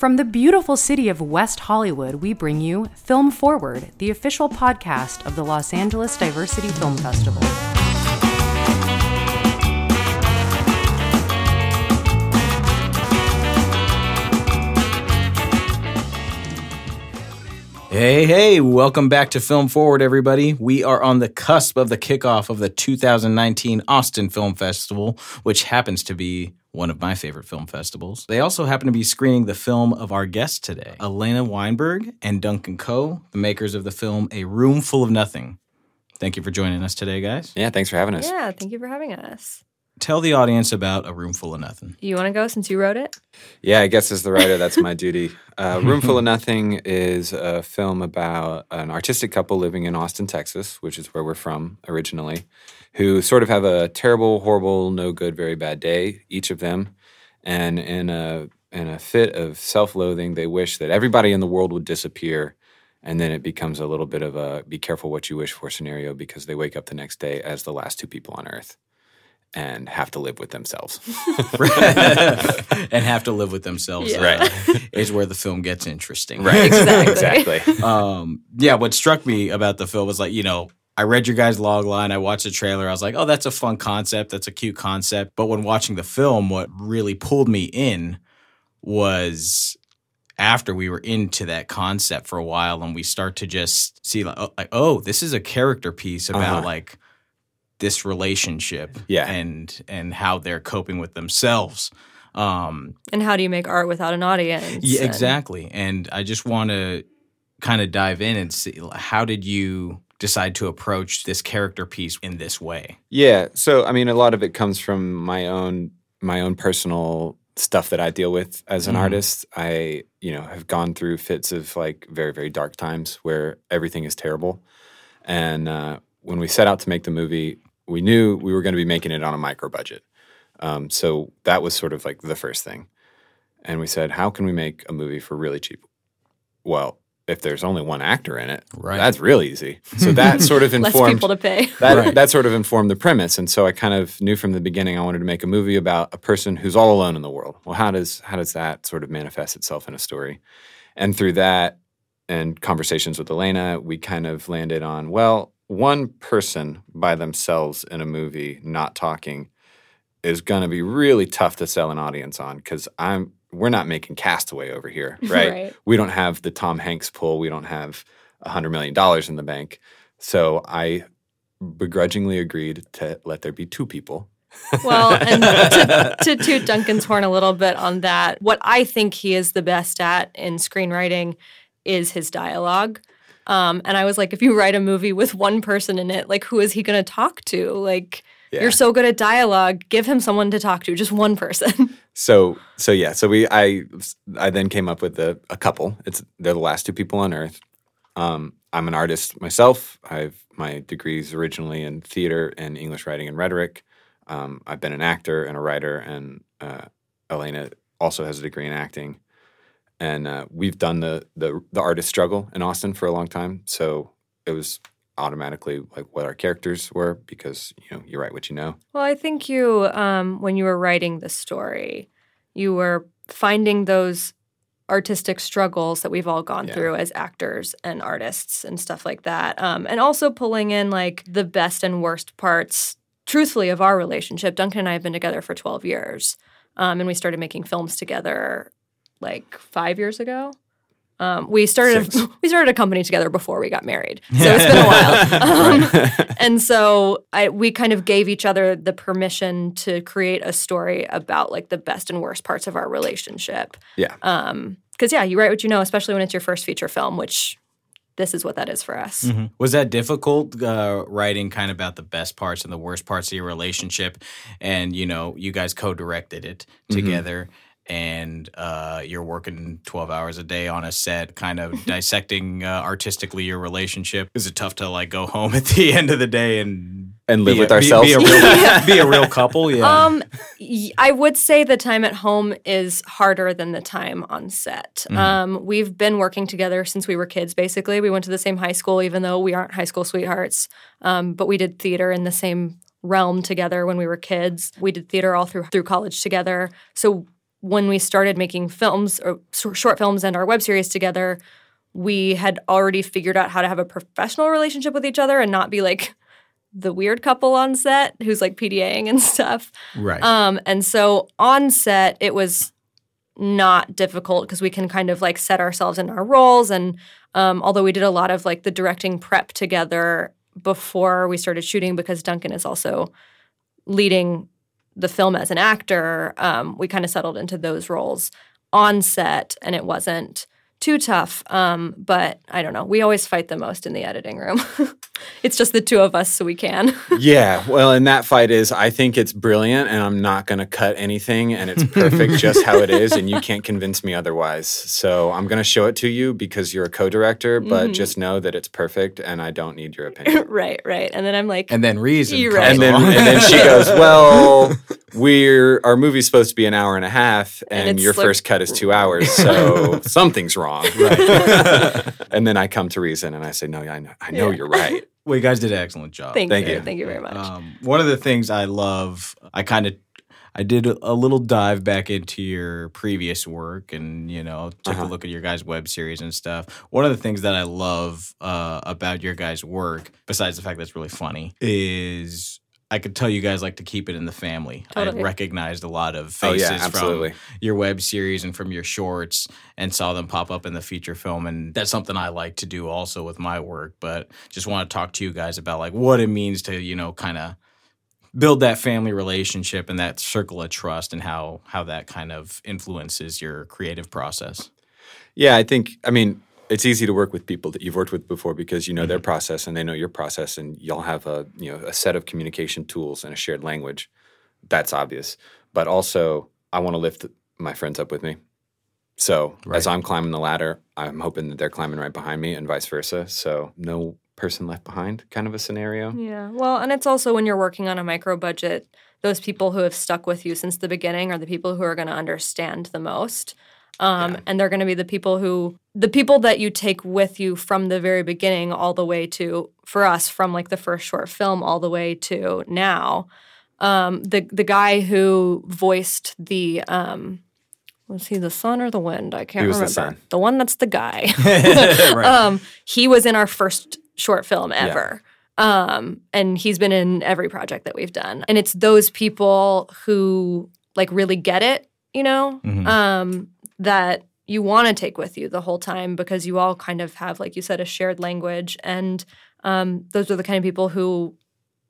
From the beautiful city of West Hollywood, we bring you Film Forward, the official podcast of the Los Angeles Diversity Film Festival. Hey, hey, welcome back to Film Forward, everybody. We are on the cusp of the kickoff of the 2019 Austin Film Festival, which happens to be one of my favorite film festivals. They also happen to be screening the film of our guest today, Elena Weinberg and Duncan Coe, the makers of the film A Room Full of Nothing. Thank you for joining us today, guys. Yeah, thanks for having us. Yeah, thank you for having us. Tell the audience about A Room Full of Nothing. You want to go since you wrote it? Yeah, I guess as the writer, that's my duty. Uh, Room Full of Nothing is a film about an artistic couple living in Austin, Texas, which is where we're from originally, who sort of have a terrible, horrible, no good, very bad day, each of them. And in a, in a fit of self loathing, they wish that everybody in the world would disappear. And then it becomes a little bit of a be careful what you wish for scenario because they wake up the next day as the last two people on earth and have to live with themselves. and have to live with themselves. Yeah. Right. is where the film gets interesting. Right. Exactly. exactly. um, yeah, what struck me about the film was like, you know, I read your guys' log line, I watched the trailer, I was like, oh, that's a fun concept, that's a cute concept. But when watching the film, what really pulled me in was after we were into that concept for a while and we start to just see like, oh, like, oh this is a character piece about Uh-huh. like this relationship Yeah. and and how they're coping with themselves um And how do you make art without an audience? yeah, exactly. And I just want to kind of dive in and see how did you decide to approach this character piece in this way? Yeah. So I mean, a lot of it comes from my own my own personal stuff that I deal with as an Mhm. artist. I you know have gone through fits of like very very dark times where everything is terrible, and uh, when we set out to make the movie, we knew we were going to be making it on a micro budget. Um, so that was sort of like the first thing, and we said, how can we make a movie for really cheap? Well. If there's only one actor in it, Right. that's real easy. So that sort of Less informed people to pay. that Right. that sort of informed the premise and so i kind of knew from the beginning i wanted to make a movie about a person who's all alone in the world well how does how does that sort of manifest itself in a story and through that and conversations with elena we kind of landed on well one person by themselves in a movie not talking is going to be really tough to sell an audience on because i'm we're not making castaway over here right? Right. we don't have the tom hanks pull we don't have a hundred million dollars in the bank so i begrudgingly agreed to let there be two people. Well, and to, to toot Duncan's horn a little bit on that, what I think he is the best at in screenwriting is his dialogue. Um, and I was like, if you write a movie with one person in it, like, who is he going to talk to? Like, Yeah. you're so good at dialogue. Give him someone to talk to, just one person. So so yeah, so we I I then came up with a, a couple. It's they're the last two people on earth. Um, I'm an artist myself. I've my degrees originally in theater and English writing and rhetoric. Um, I've been an actor and a writer, and uh, Elena also has a degree in acting. And uh, we've done the, the the artist struggle in Austin for a long time, so it was automatically like what our characters were because you know you write what you know. Well, I think you, um, when you were writing the story, you were finding those artistic struggles that we've all gone Yeah. through as actors and artists and stuff like that. Um, and also pulling in like the best and worst parts, truthfully, of our relationship. Duncan and I have been together for 12 years. Um, and we started making films together like five years ago. Um, we started a, we started a company together before we got married, so it's been a while. Um, and so I, we kind of gave each other the permission to create a story about like the best and worst parts of our relationship. Yeah. Um, because yeah, you write what you know, especially when it's your first feature film, which this is what that is for us. Was that difficult uh, writing kind of about the best parts and the worst parts of your relationship? And, you know, you guys co directed it together. And uh, you're working 12 hours a day on a set, kind of dissecting uh, artistically your relationship. Is it tough to like go home at the end of the day and And live be a- with be- ourselves. Be, a real, be a real couple? Yeah. Um, y- I would say the time at home is harder than the time on set. Um, we've been working together since we were kids. Basically, we went to the same high school, even though we aren't high school sweethearts. Um, but we did theater in the same realm together when we were kids. We did theater all through through college together. So when we started making films or short films and our web series together, we had already figured out how to have a professional relationship with each other and not be like the weird couple on set who's like PDAing and stuff. Right. Um, and so on set, it was not difficult because we can kind of like set ourselves in our roles. And um, although we did a lot of like the directing prep together before we started shooting, because Duncan is also leading the film as an actor, um, we kind of settled into those roles on set, and it wasn't too tough. Um, but I don't know. We always fight the most in the editing room. it's just the two of us, so we can. yeah, well, and that fight is I think it's brilliant and I'm not going to cut anything and it's perfect just how it is and you can't convince me otherwise. So I'm going to show it to you because you're a co-director, but Mhm. just know that it's perfect and I don't need your opinion. right, right. And then I'm like, and then reason. You're comes right. and then and then she goes, "Well, we're our movie's supposed to be an hour and a half, And and, your like- first cut is two hours, so something's wrong." Right. and then I come to reason and I say, "No, I know, I know Yeah. you're right." well, you guys did an excellent job. thank, Thank you. you. Thank you very much. Um, one of the things I love, I kind of, I did a, a little dive back into your previous work, and you know, took Uh-huh. a look at your guys' web series and stuff. One of the things that I love uh, about your guys' work, besides the fact that it's really funny, is. I could tell you guys like to keep it in the family. Totally. I recognized a lot of Oh faces yeah, from your web series and from your shorts and saw them pop up in the feature film and that's something I like to do also with my work but just want to talk to you guys about like what it means to you know kind of build that family relationship and that circle of trust and how how that kind of influences your creative process. Yeah, I think. I mean, it's easy to work with people that you've worked with before because you know Mm-hmm. their process and they know your process, and y'all have a you know a set of communication tools and a shared language. That's obvious, but also I want to lift my friends up with me. So as I'm climbing the ladder, I'm hoping that they're climbing right behind me, and vice versa. So no person left behind, kind of a scenario. yeah. Well, and it's also when you're working on a micro budget, those people who have stuck with you since the beginning are the people who are going to understand the most. Um, Yeah. And they're going to be the people who, the people that you take with you from the very beginning all the way to, for us, from like the first short film all the way to now. Um, the the guy who voiced the um, was he the sun or the wind? I can't He was the remember. sun. The one that's the guy. right. um, he was in our first short film ever. Um, and he's been in every project that we've done. And it's those people who like really get it, you know, Mhm. um, that you want to take with you the whole time because you all kind of have, like you said, a shared language. And um, those are the kind of people who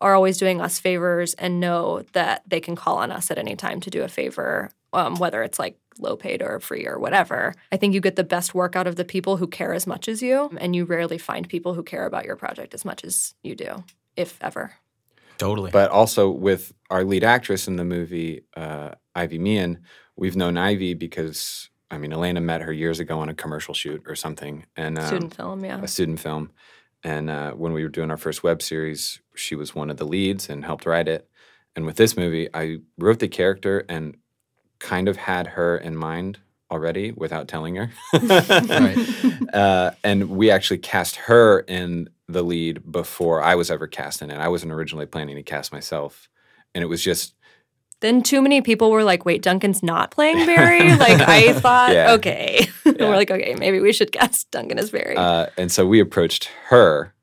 are always doing us favors and know that they can call on us at any time to do a favor, um, whether it's like low paid or free or whatever. I think you get the best work out of the people who care as much as you, and you rarely find people who care about your project as much as you do, if ever. totally. But also with our lead actress in the movie, uh, Ivy Meehan, we've known Ivy because I mean Elena met her years ago on a commercial shoot or something, and um, Student film, yeah. a student film. And uh, when we were doing our first web series, she was one of the leads and helped write it. And with this movie, I wrote the character and kind of had her in mind already without telling her. Right. uh, and we actually cast her in the lead before I was ever cast in it. I wasn't originally planning to cast myself. And it was just Then too many people were like, wait, Duncan's not playing Barry? like, I thought, Yeah. okay. Yeah. we're like, okay, maybe we should cast Duncan as Barry. Uh, and so we approached her,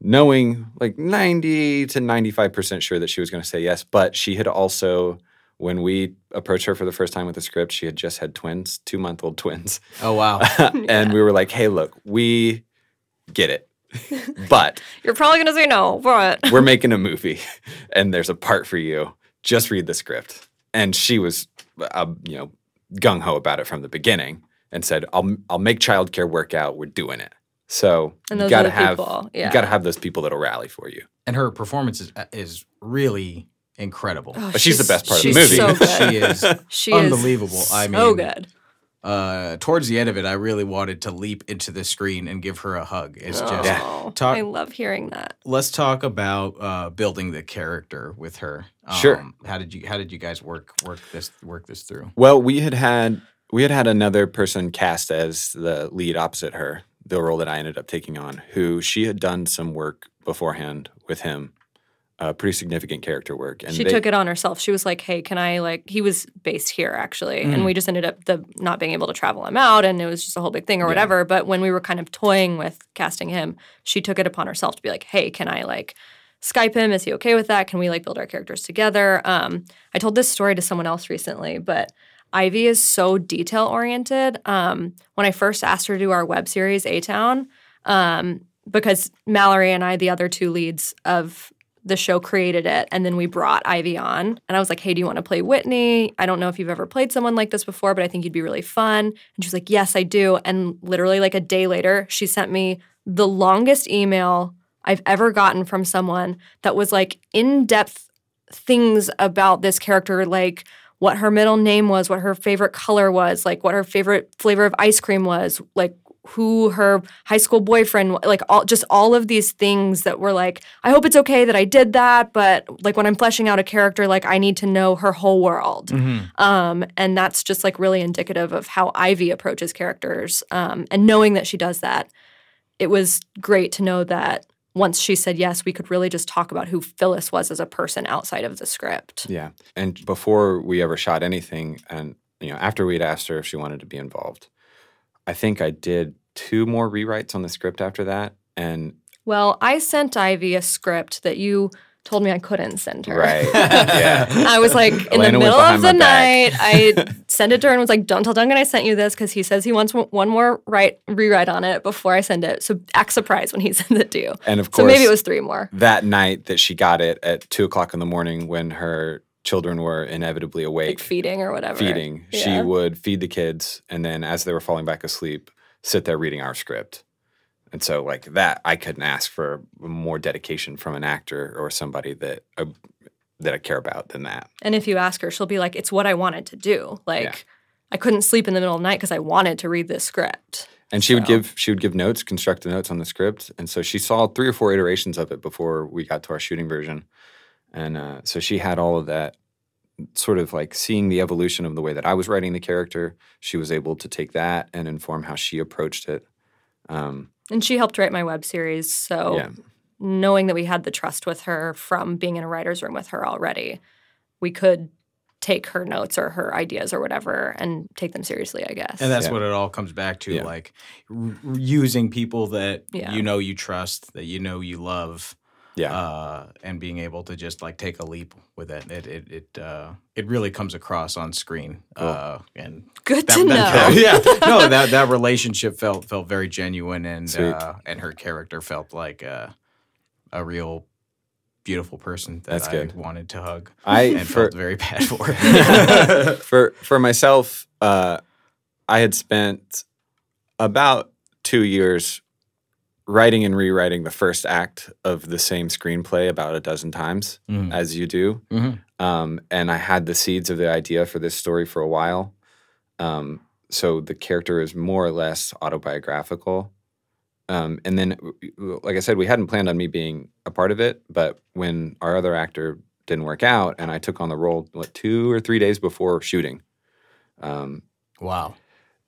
knowing like 90 to 95% sure that she was going to say yes. But she had also, when we approached her for the first time with the script, she had just had twins, two month old twins. oh wow. and we were like, hey, look, we get it. but You're probably going to say no, but we're making a movie and there's a part for you. Just read the script. And she was, uh, you know, gung ho about it from the beginning and said, "I'll I'll make childcare work out. We're doing it." So And you gotta have yeah. you gotta have those people that'll rally for you. and her performance is, is really incredible. Oh, But she's the best part of the movie. So good. she is she unbelievable. Is I so mean, good. Uh, towards the end of it, I really wanted to leap into the screen and give her a hug. It's just Oh, talk- I love hearing that. let's talk about uh, building the character with her. Um, Sure. How did you How did you guys work work this work this through? Well, we had had we had had another person cast as the lead opposite her, the role that I ended up taking on, who she had done some work beforehand with him uh, pretty significant character work. And she they- took it on herself. She was like, "Hey, can I like?" He was based here actually, and we just ended up the not being able to travel him out, and it was just a whole big thing or whatever. But when we were kind of toying with casting him, she took it upon herself to be like, "Hey, can I like?" Skype him. Is he okay with that? Can we like build our characters together? Um, I told this story to someone else recently, but Ivy is so detail oriented. Um, when I first asked her to do our web series, A Town, um, because Mallory and I, the other two leads of the show, created it, and then we brought Ivy on, and I was like, "Hey, do you want to play Whitney? I don't know if you've ever played someone like this before, but I think you'd be really fun." And she was like, "Yes, I do." And literally, like a day later, she sent me the longest email I've ever gotten from someone that was like in depth things about this character, like what her middle name was, what her favorite color was, like what her favorite flavor of ice cream was, like who her high school boyfriend like all just all of these things that were like I hope it's okay that I did that but like when I'm fleshing out a character like I need to know her whole world. Um, and that's just like really indicative of how Ivy approaches characters um, and knowing that she does that it was great to know that once she said yes we could really just talk about who Phyllis was as a person outside of the script. Yeah. And before we ever shot anything, and you know, after we'd asked her if she wanted to be involved, I think I did two more rewrites on the script after that. And Well, I sent Ivy a script that you told me I couldn't send her. right, yeah, I was like in the Elena went middle of the night. I sent it to her and was like, "Don't tell Duncan I sent you this because he says he wants one- more write rewrite on it before I send it. So act surprised when he sends it to you. and of So course, maybe it was three more. that night that she got it at two o'clock in the morning when her children were inevitably awake, Like feeding or whatever. feeding. She would feed the kids, and then as they were falling back asleep, sit there reading our script. And so, like that, I couldn't ask for more dedication from an actor or somebody that uh, that I care about than that. And if you ask her, she'll be like, "It's what I wanted to do. Like Yeah. I couldn't sleep in the middle of the night because I wanted to read this script." And she would give she would give notes, constructive notes on the script, and so she saw three or four iterations of it before we got to our shooting version, and uh, so she had all of that sort of like seeing the evolution of the way that I was writing the character. She was able to take that and inform how she approached it. Um, And she helped write my web series. So Yeah. knowing that we had the trust with her from being in a writer's room with her already, we could take her notes or her ideas or whatever and take them seriously, I guess. And that's Yeah. what it all comes back to, Yeah. like r- using people that Yeah. you know you trust, that you know you love, yeah, uh, and being able to just like take a leap with it. It it it uh, it really comes across on screen. Uh, and Good that, to know. that- yeah, no, that that relationship felt felt very genuine, and uh, and her character felt like a a real beautiful person that That's I good. wanted to hug. I and for, felt very bad for. her. for for myself, uh, I had spent about two years writing and rewriting the first act of the same screenplay about a dozen times, Mhm. as you do. Mhm. Um, and I had the seeds of the idea for this story for a while. Um, so the character is more or less autobiographical. Um, and then, like I said, we hadn't planned on me being a part of it, but when our other actor didn't work out, and I took on the role what two or three days before shooting, um, wow.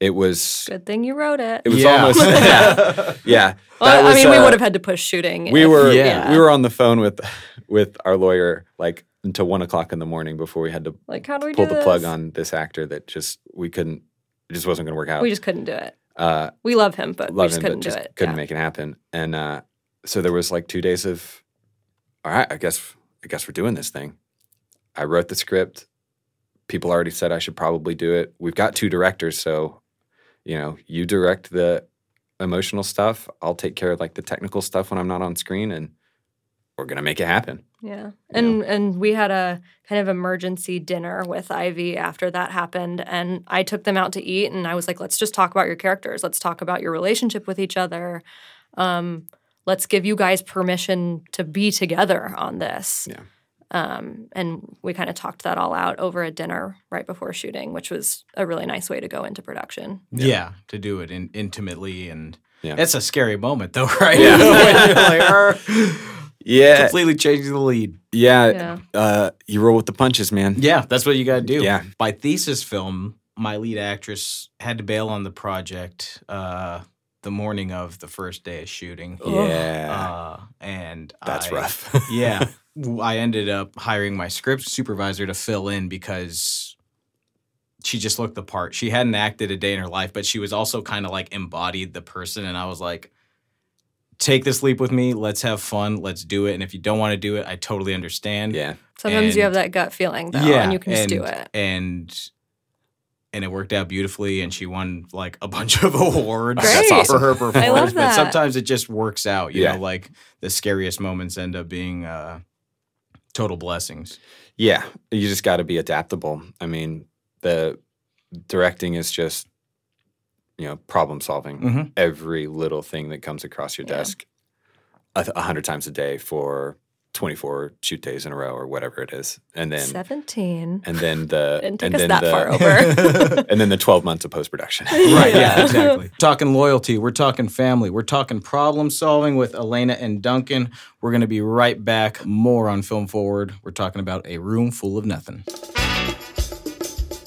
It was Good thing you wrote it. it was Yeah. almost yeah yeah. well, That I mean, we uh, would have had to push shooting. we if- were Yeah. we were on the phone with with our lawyer like until one o'clock in the morning before we had to like, how do we pull do the plug on this actor that just we couldn't it just wasn't going to work out. We just couldn't do it. uh, We love him, but we just him, couldn't but just do it. couldn't Yeah. make it happen. And uh, so there was like two days of, all right, I guess I guess we're doing this thing. I wrote the script. People already said I should probably do it. We've got two directors, so you know, you direct the emotional stuff. I'll take care of like the technical stuff when I'm not on screen, and we're gonna make it happen. Yeah. And and we had a kind of emergency dinner with Ivy after that happened and I took them out to eat and I was like let's just talk about your characters. Let's talk about your relationship with each other. Um let's give you guys permission to be together on this. Yeah. Um and we kind of talked that all out over a dinner right before shooting, which was a really nice way to go into production. Yeah. to do it in, intimately and Yeah. it's a scary moment though, right? Yeah. when you're like, Yeah, completely changing the lead. yeah. Yeah. Uh, you roll with the punches, man. Yeah, that's what you got to do. Yeah. My thesis film, my lead actress had to bail on the project uh, the morning of the first day of shooting. Yeah. Uh, and That's I- rough. yeah. I ended up hiring my script supervisor to fill in because she just looked the part. She hadn't acted a day in her life, but she was also kind of like embodied the person. And I was like, take this leap with me. Let's have fun. Let's do it. And if you don't want to do it, I totally understand. yeah. Sometimes you have that gut feeling though, and you can just do it. And and it worked out beautifully, and she won like a bunch of awards Great. That's awesome. for her performance. love But sometimes it just works out. You Yeah. know, like the scariest moments end up being uh, total blessings. Yeah, you just got to be adaptable. I mean, the directing is just you know problem solving. Mhm. Every little thing that comes across your Yeah. desk a hundred times a day for twenty four shoot days in a row or whatever it is, and then Seventeen. and then the and then that the, far over. and then the twelve months of post production. Right. Yeah. Exactly. talking loyalty. We're talking family. We're talking problem solving with Elena and Duncan. We're going to be right back. More on Film Forward. We're talking about a room full of nothing.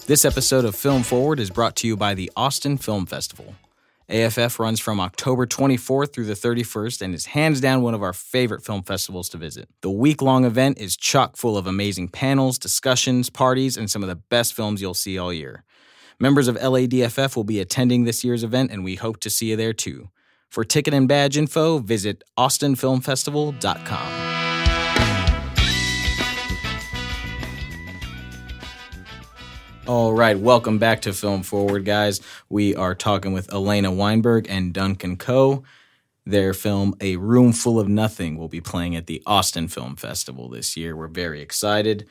This episode of Film Forward is brought to you by the Austin Film Festival. AFF runs from October 24th through the 31st and is hands down one of our favorite film festivals to visit. The week long event is chock full of amazing panels, discussions, parties, and some of the best films you'll see all year. Members of LADFF will be attending this year's event, and we hope to see you there too. For ticket and badge info, visit austinfilmfestival.com. All right, welcome back to Film Forward, guys. We are talking with Elena Weinberg and Duncan Coe. Their film, A Room Full of Nothing, will be playing at the Austin Film Festival this year. We're very excited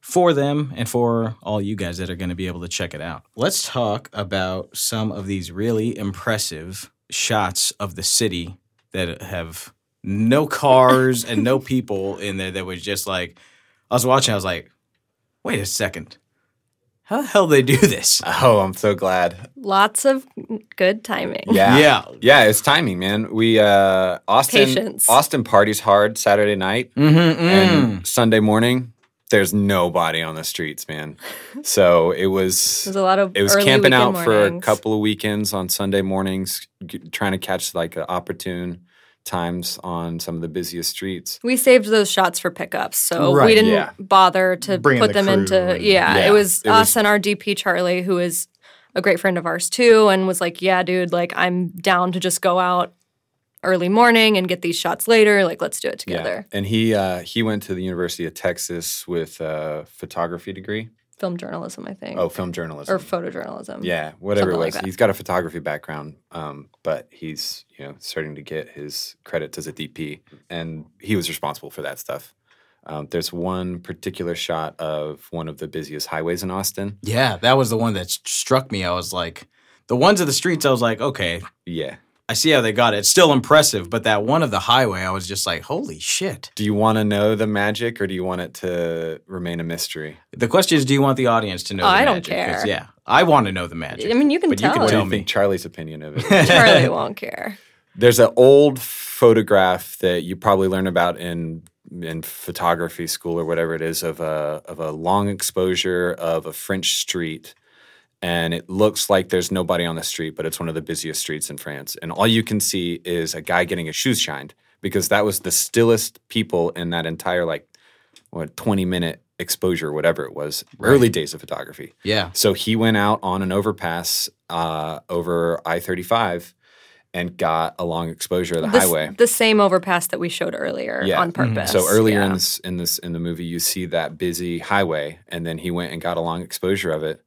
for them and for all you guys that are going to be able to check it out. Let's talk about some of these really impressive shots of the city that have no cars and no people in there that was just like I was watching I was like wait a second how the hell they do this oh, I'm so glad. Lots of good timing. Yeah. Yeah. Yeah, it's timing, man. We uh Austin Patience. Austin parties hard Saturday night mm-hmm, and Sunday morning there's nobody on the streets, man. So it was There's a lot of it was early camping out weekend for a couple of weekends on Sunday mornings g- trying to catch like an opportune times on some of the busiest streets. We saved those shots for pickups, so Right, we didn't yeah. bother to Bring in put the them into. and- yeah, Yeah, it was it us was- and our DP Charlie, who is a great friend of ours too, and was like, "Yeah, dude, like I'm down to just go out early morning and get these shots later. Like, let's do it together." And he uh, he went to the University of Texas with a photography degree. Film journalism, I think, Oh, film journalism. or photojournalism. Yeah, whatever it Something like was. that. he's got a photography background, um, but he's you know starting to get his credits as a DP, and he was responsible for that stuff. Um, there's one particular shot of one of the busiest highways in Austin. yeah that was the one that struck me I was like the ones of the streets I was like okay Yeah. I see how they got it it's still impressive but that one of the highway I was just like holy shit Do you want to know the magic, or do you want it to remain a mystery? the question is do you want the audience to know Oh, the I don't magic? 'Cause, care. Yeah I want to know the magic I mean, you can But you can What do tell you me. think Charlie's opinion of it? Charlie won't care. There's an old photograph that you probably learn about in in photography school or whatever it is of a of a long exposure of a French street and it looks like there's nobody on the street but it's one of the busiest streets in France and all you can see is a guy getting his shoes shined because that was the stillest people in that entire like what 20 minute exposure whatever it was early days of photography yeah so he went out on an overpass uh, over I 35 and got a long exposure of the This- highway. the same overpass that we showed earlier Yeah. on purpose. So earlier in this in this in the movie, you see that busy highway, and then he went and got a long exposure of it.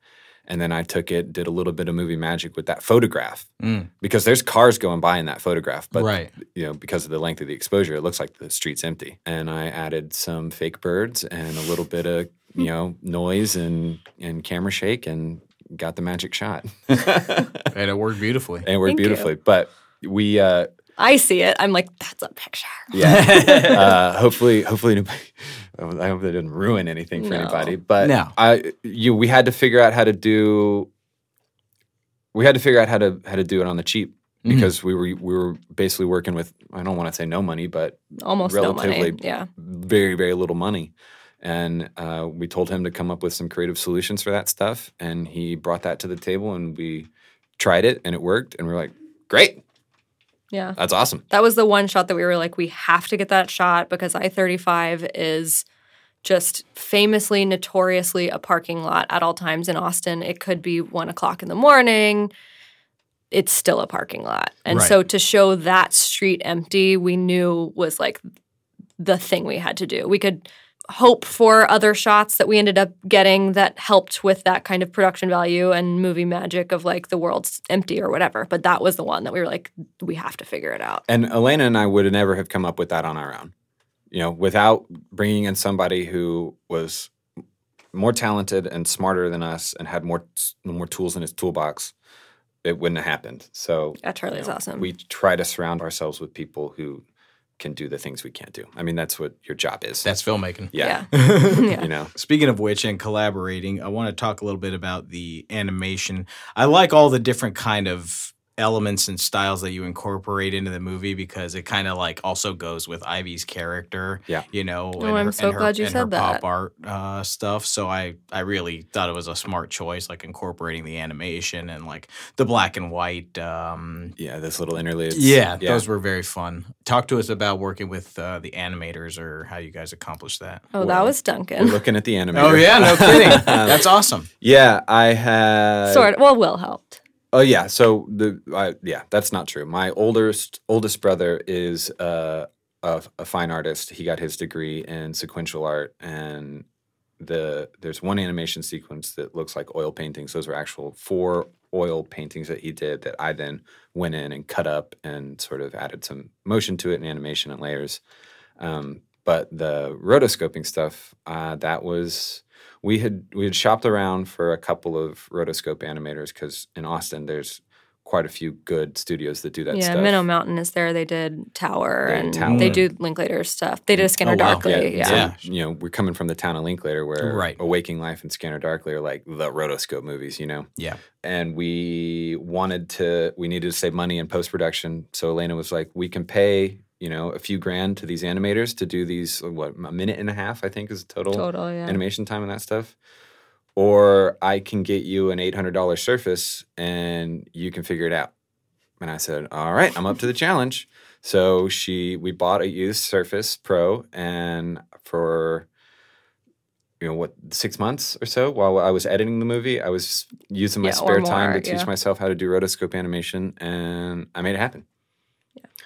And then I took it, did a little bit of movie magic with that photograph Mm. because there's cars going by in that photograph, but Right. you know because of the length of the exposure, it looks like the street's empty. And I added some fake birds and a little bit of you know noise and and camera shake and got the magic shot. and it worked beautifully and it worked Thank you. beautifully. But we, uh, I see it. I'm like, that's a picture. yeah, uh, hopefully, hopefully, nobody, I hope they didn't ruin anything for No. anybody. But No. I, you, we had to figure out how to do. We had to figure out how to how to do it on the cheap Mhm. because we were we were basically working with I don't want to say no money, but Almost no money. Relatively- Yeah. very very little money. And uh, we told him to come up with some creative solutions for that stuff, and he brought that to the table, and we tried it, and it worked, and we are like, great, Yeah. That's awesome. That was the one shot that we were like, we have to get that shot because I 35 is just famously, notoriously a parking lot at all times in Austin. It could be one o'clock in the morning. It's still a parking lot. And Right. so to show that street empty, we knew was like the thing we had to do. We could hope for other shots that we ended up getting that helped with that kind of production value and movie magic of like the world's empty or whatever. But that was the one that we were like, we have to figure it out. And Elena and I would never have come up with that on our own. You know, without bringing in somebody who was more talented and smarter than us and had more more tools in his toolbox, it wouldn't have happened. So Yeah, Charlie's you know, awesome. We try to surround ourselves with people who can do the things we can't do. I mean, that's what your job is. That's filmmaking. yeah. Yeah. You know, Speaking of which, and collaborating, I want to talk a little bit about the animation. I like all the different kind of elements and styles that you incorporate into the movie because it kind of like also goes with Ivy's character. Yeah. you know. Oh, and I'm her- so and her- glad you said that. Pop art uh, stuff. So I I really thought it was a smart choice, like incorporating the animation and like the black and white. Um, yeah, this little interludes. yeah, those were very fun. Talk to us about working with uh, the animators or how you guys accomplished that. Oh, that Well, was We're Duncan. looking at the animator. Oh yeah, no kidding. That's awesome. yeah, I had Sort of. well, Will helped. Oh yeah, so the I, yeah, that's not true. My oldest oldest brother is uh, a, a fine artist. He got his degree in sequential art, and the there's one animation sequence that looks like oil paintings. Those are actual four oil paintings that he did that I then went in and cut up and sort of added some motion to it and animation and layers. Um, but the rotoscoping stuff, uh, that was we had we had shopped around for a couple of rotoscope animators because in Austin there's quite a few good studios that do that stuff. yeah, stuff. Minnow Mountain is there. They did Tower They and Tower. they do Linklater stuff. They did a oh, Scanner Oh, wow. Darkly. yeah, Yeah. so, you know, we're coming from the town of Linklater, where Right. A Waking Life and Scanner Darkly are like the rotoscope movies, you know. Yeah. And we wanted to, we needed to save money in post production, so Elena was like, "We can pay, you know, a few grand to these animators to do these, what, a minute and a half, I think, is total, Total, yeah. animation time and that stuff." Or I can get you an eight hundred dollar Surface and you can figure it out. And I said, "All right, I'm up to the challenge." So she, we bought a used Surface Pro, and for you know what, six months or so, while I was editing the movie, I was using my Yeah, spare time to teach yeah. myself how to do rotoscope animation, and I made it happen.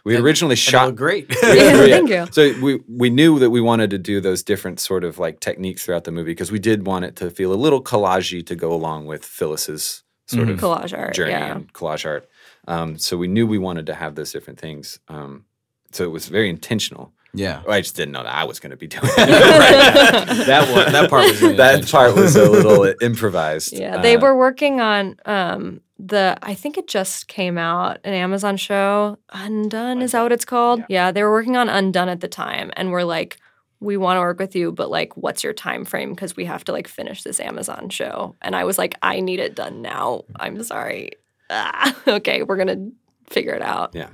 We had originally shot looked great. Yeah, thank you. so we we knew that we wanted to do those different sort of like techniques throughout the movie because we did want it to feel a little collagey to go along with Phyllis's sort of Collage art. journey yeah. and collage art. Um, so we knew we wanted to have those different things. Um, so it was very intentional. yeah. I just didn't know that I was going to be doing it. That one, that part was really that part was a little improvised. Yeah, they Uh, were working on um the I think it just came out an Amazon show Undone is that what it's called? Yeah. they were working on Undone at the time and we're like we want to work with you but like what's your time frame because we have to like finish this Amazon show and I was like I need it done now. I'm sorry. Ah, okay, we're going to figure it out. Yeah.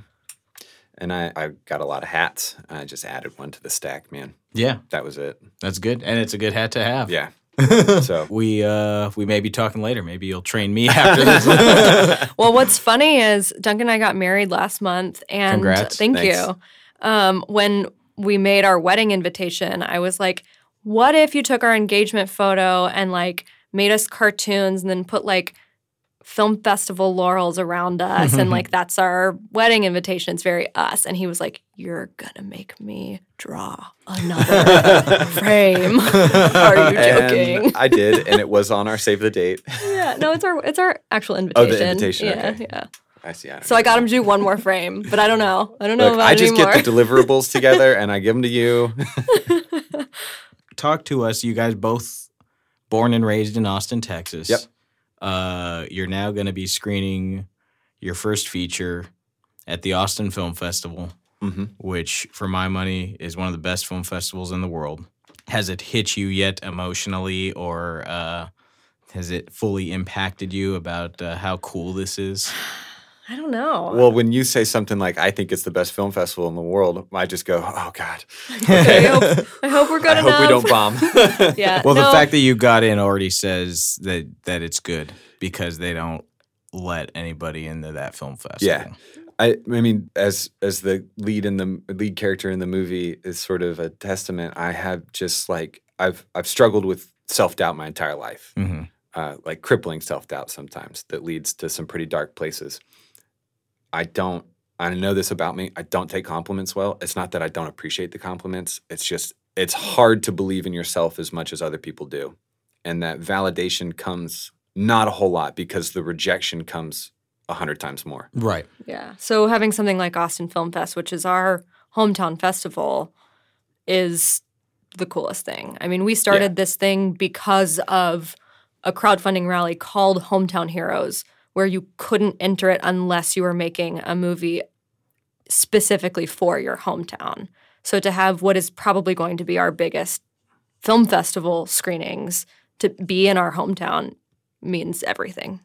And I, I got a lot of hats. I just added one to the stack, man. Yeah, That was it. that's good, and it's a good hat to have. Yeah. so We uh we may be talking later. Maybe you'll train me after this. Well, what's funny is Duncan and I got married last month, and Congrats. thank Thanks. you. Um, when we made our wedding invitation, I was like, "What if you took our engagement photo and like made us cartoons, and then put like film festival laurels around us, and like that's our wedding invitation? It's very us." And he was like, "You're gonna make me draw another frame? Are you joking?" And I did, and it was on our save the date. yeah, no, it's our it's our actual oh, invitation Oh, invitation. the invitation, Yeah, okay. yeah. I see. I don't So I got him to do one more frame, but I don't know. I don't know Look, about I just anymore. get the deliverables together and I give them to you. Talk to us. You guys both born and raised in Austin, Texas. Yep. Uh, you're now going to be screening your first feature at the Austin Film Festival, hmm which, for my money, is one of the best film festivals in the world. Has it hit you yet emotionally, or uh, has it fully impacted you about uh, how cool this is? I don't know. Well, when you say something like, I think it's the best film festival in the world, I just go, oh, God. Okay, I, hope, I hope we're good I enough. hope we don't bomb. yeah. Well, no, the fact that you got in already says that that it's good because they don't let anybody into that film festival. Yeah. I, I mean, as as the lead in the lead character in the movie is sort of a testament. I have just like I've I've struggled with self doubt my entire life, hmm uh, like crippling self doubt sometimes that leads to some pretty dark places. I don't. I know this about me. I don't take compliments well. It's not that I don't appreciate the compliments. It's just it's hard to believe in yourself as much as other people do, and that validation comes not a whole lot because the rejection comes a hundred times more. Right. Yeah. So having something like Austin Film Fest, which is our hometown festival, is the coolest thing. I mean, we started this thing because of a crowdfunding rally called Hometown Heroes, where you couldn't enter it unless you were making a movie specifically for your hometown. So to have what is probably going to be our biggest film festival screenings to be in our hometown means everything.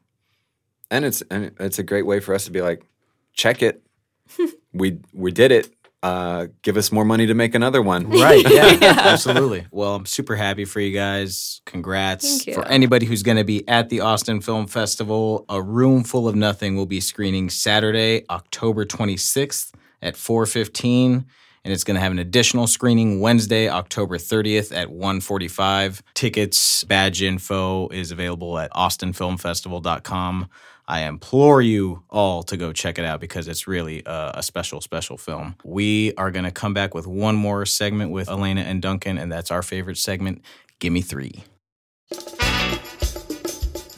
and it's and it's a great way for us to be like, check it, we we did it. Uh, give us more money to make another one. Right. Yeah, absolutely. Well, I'm super happy for you guys. Congrats. Thank you. For anybody who's going to be at the Austin Film Festival, A Room Full of Nothing will be screening Saturday, October 26th at 4:15 and it's going to have an additional screening Wednesday, October 30th at 1:45. Tickets, badge info is available at austinfilmfestival.com. I implore you all to go check it out because it's really a, a special, special film. We are going to come back with one more segment with Elena and Duncan, and that's our favorite segment. Give me three.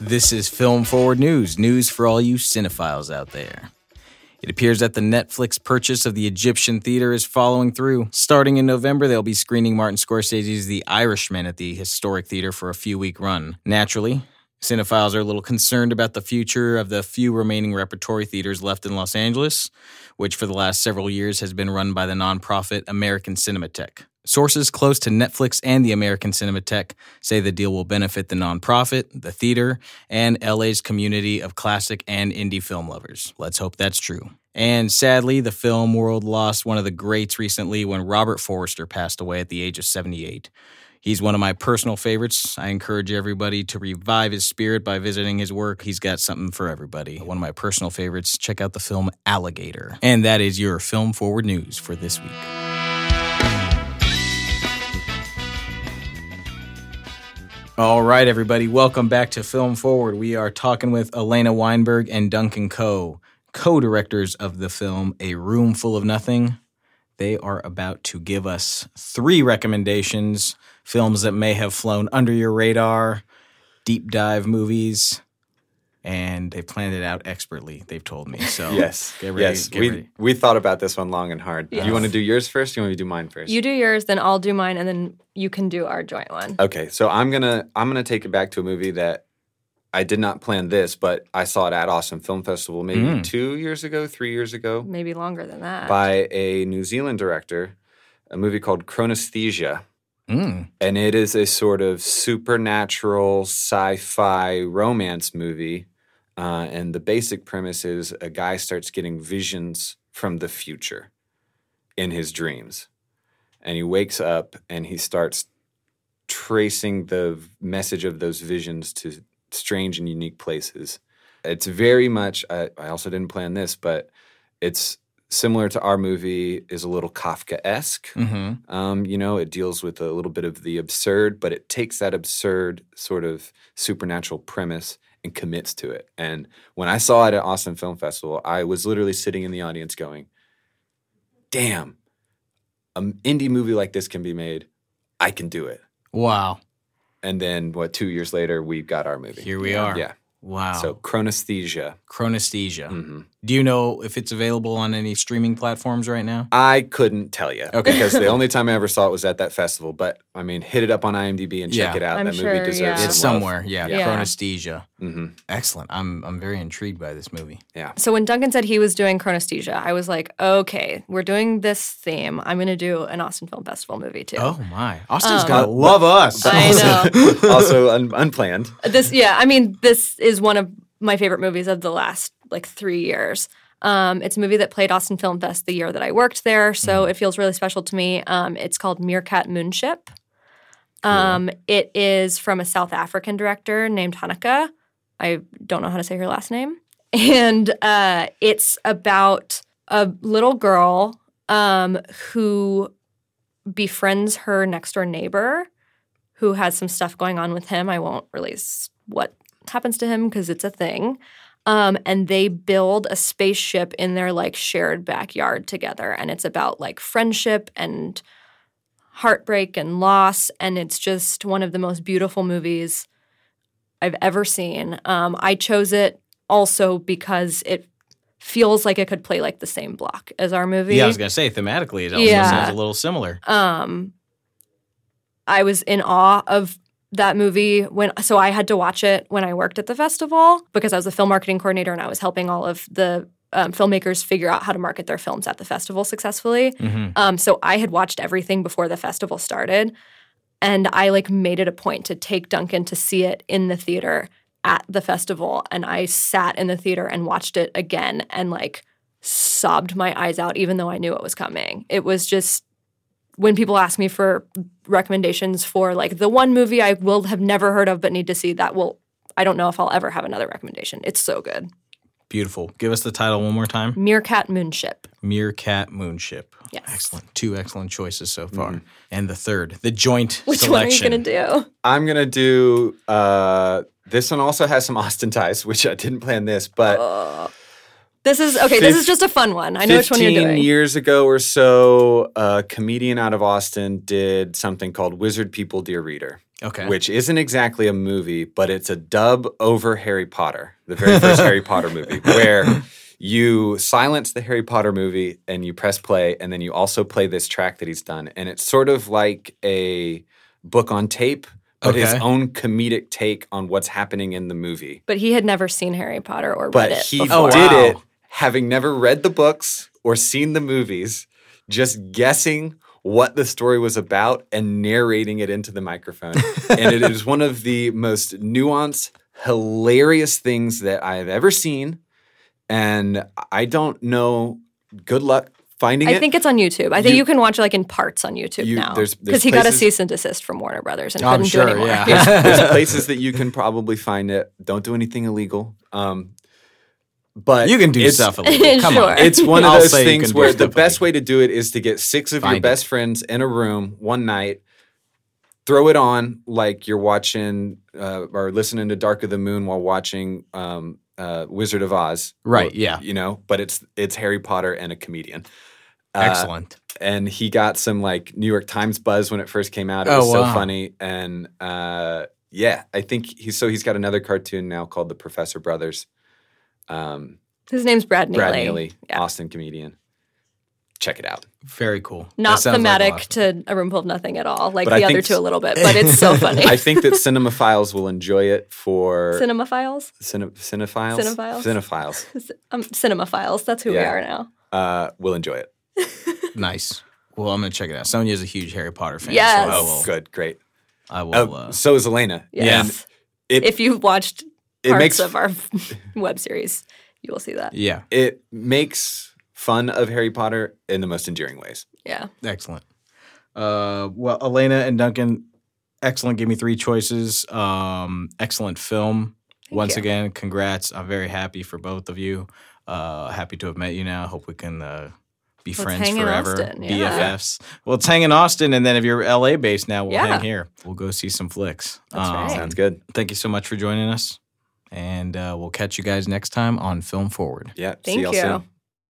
This is Film Forward News, news for all you cinephiles out there. It appears that the Netflix purchase of the Egyptian Theater is following through. Starting in November, they'll be screening Martin Scorsese's The Irishman at the historic theater for a few week run. Naturally, cinephiles are a little concerned about the future of the few remaining repertory theaters left in Los Angeles, which for the last several years has been run by the nonprofit American Cinematheque. Sources close to Netflix and the American Cinematheque say the deal will benefit the nonprofit, the theater, and LA's community of classic and indie film lovers. Let's hope that's true. And sadly, the film world lost one of the greats recently when Robert Forster passed away at the age of 78. He's one of my personal favorites. I encourage everybody to revive his spirit by visiting his work. He's got something for everybody. One of my personal favorites, check out the film Alligator. And that is your Film Forward news for this week. All right, everybody, welcome back to Film Forward. We are talking with Elena Weinberg and Duncan Coe, co directors of the film A Room Full of Nothing. They are about to give us three recommendations films that may have flown under your radar, deep dive movies, and they planned it out expertly, they've told me. So, Yes, get ready. yes. get we ready. we thought about this one long and hard. Yes. you want to do yours first? You want me to do mine first? You do yours, then I'll do mine, and then you can do our joint one. Okay, so I'm gonna I'm gonna take it back to a movie that I did not plan this, but I saw it at Austin Film Festival maybe Mm. two years ago, three years ago, Maybe longer than that. by a New Zealand director. A movie called Chronesthesia. Mm, and it is a sort of supernatural sci-fi romance movie uh, and the basic premise is a guy starts getting visions from the future in his dreams. And he wakes up and he starts tracing the message of those visions to strange and unique places. It's very much I, I also didn't plan this but it's similar to our movie is a little kafka-esque hmm um, you know, it deals with a little bit of the absurd, but it takes that absurd sort of supernatural premise and commits to it. And when I saw it at Austin Film Festival, I was literally sitting in the audience going, damn, an indie movie like this can be made. I can do it. Wow. And then, what, two years later, we got our movie. Here we are. Yeah. Wow. So, Chronesthesia. Chronesthesia. hmm Do you know if it's available on any streaming platforms right now? I couldn't tell you. Okay. Because the only time I ever saw it was at that festival. But I mean, hit it up on IMDb and check Yeah. it out. I'm that sure, movie deserves yeah. It's love. somewhere. Yeah. Yeah. Chronesthesia. hmm Excellent. I'm I'm very intrigued by this movie. Yeah. So when Duncan said he was doing Chronesthesia, I was like, okay, we're doing this theme. I'm going to do an Austin Film Festival movie too. Oh my. Austin's Um, gotta love us. I know. also un- unplanned. this, yeah, I mean, this is one of my favorite movies of the last like three years. Um, it's a movie that played Austin Film Fest the year that I worked there, so it feels really special to me. Um, it's called Meerkat Moonship. Um, It is from a South African director named Hanneke. I don't know how to say her last name. And uh, it's about a little girl um, who befriends her next door neighbor who has some stuff going on with him. I won't release what happens to him because it's a thing. Um, and they build a spaceship in their like shared backyard together. And it's about like friendship and heartbreak and loss. And it's just one of the most beautiful movies I've ever seen. Um, I chose it also because it feels like it could play like the same block as our movie. Yeah, I was gonna say thematically, it also Yeah. sounds a little similar. um I was in awe of that movie when so I had to watch it when I worked at the festival because I was a film marketing coordinator and I was helping all of the um, filmmakers figure out how to market their films at the festival successfully. Mhm. Um, so I had watched everything before the festival started, and I like made it a point to take Duncan to see it in the theater at the festival, and I sat in the theater and watched it again and like sobbed my eyes out, even though I knew it was coming. It was just when people ask me for recommendations for like the one movie I will have never heard of but need to see, that will I don't know if I'll ever have another recommendation. It's so good. Beautiful. Give us the title one more time. Meerkat Moonship. Meerkat Moonship. Yes. Excellent. Two excellent choices so far. And the third, the joint Which selection. one are you gonna do? I'm gonna do. Uh, this one also has some Austin ties, which I didn't plan this, but This is okay. This is just a fun one. I know which one you're 15 doing. years ago or so, a comedian out of Austin did something called Wizard People, Dear Reader, Okay. which isn't exactly a movie, but it's a dub over Harry Potter, the very first Harry Potter movie, where you silence the Harry Potter movie and you press play, and then you also play this track that he's done. And it's sort of like a book on tape, but his own comedic take on what's happening in the movie. but he had never seen Harry Potter or But read it. But he before. Oh, did wow. it having never read the books or seen the movies, just guessing what the story was about and narrating it into the microphone. and it is one of the most nuanced, hilarious things that I have ever seen. And I don't know. Good luck finding I it. I think it's on YouTube. I think you, You- can watch it like in parts on YouTube You- now there's- there's because he got a cease and desist from Warner Brothers and I'm couldn't sure, do anymore. yeah. There's places that you can probably find it. Don't do anything illegal. Um, but you can do it's- stuff illegal. Come Sure. on. It's one of I'll those things where the best way to do it is to get six of your Find it. best friends in a room one night, throw it on like you're watching uh, or listening to Dark of the Moon while watching um, uh, Wizard of Oz. Right, Or, yeah. You know, but it's it's Harry Potter and a comedian. Uh, Excellent. and he got some like New York Times buzz when it first came out. It Oh, was so wow. funny, and uh, yeah, I think he's so he's got another cartoon now called the Professor Brothers. Um, His name's Brad Neely. Brad Neely, Yeah. Austin comedian. Check it out. Very cool. Not sounds like a thematic to A Room Full of Nothing at all, like But I the other two a little bit, but it's so funny. I think that cinemaphiles will enjoy it for Cinema Files? cine, cinephiles. Cinephiles? Cinephiles Um, Cinema Files. That's who we are now. uh, will enjoy it. Nice. Well, I'm gonna check it out. Sonia's a huge Harry Potter fan. Yes. So I Oh, will. good, great. I will. Oh, uh, so is Elena. Yes. And it if you've watched it parts makes of our web series, you will see that. yeah. it makes fun of Harry Potter in the most endearing ways. Yeah. Excellent. Uh, well, Elena and Duncan, excellent. Give me three choices. Um, excellent film. Once you. again, congrats. I'm very happy for both of you. Uh, happy to have met you now. Hope we can uh, be Let's friends hang in forever. Austin, yeah. BFFs. Well, it's hang in Austin, and then if you're LA based now, we'll Yeah. hang here. We'll go see some flicks. Um, That's right. Sounds good. Thank you so much for joining us, and uh, we'll catch you guys next time on Film Forward. Yeah. see Thank y'all you. soon.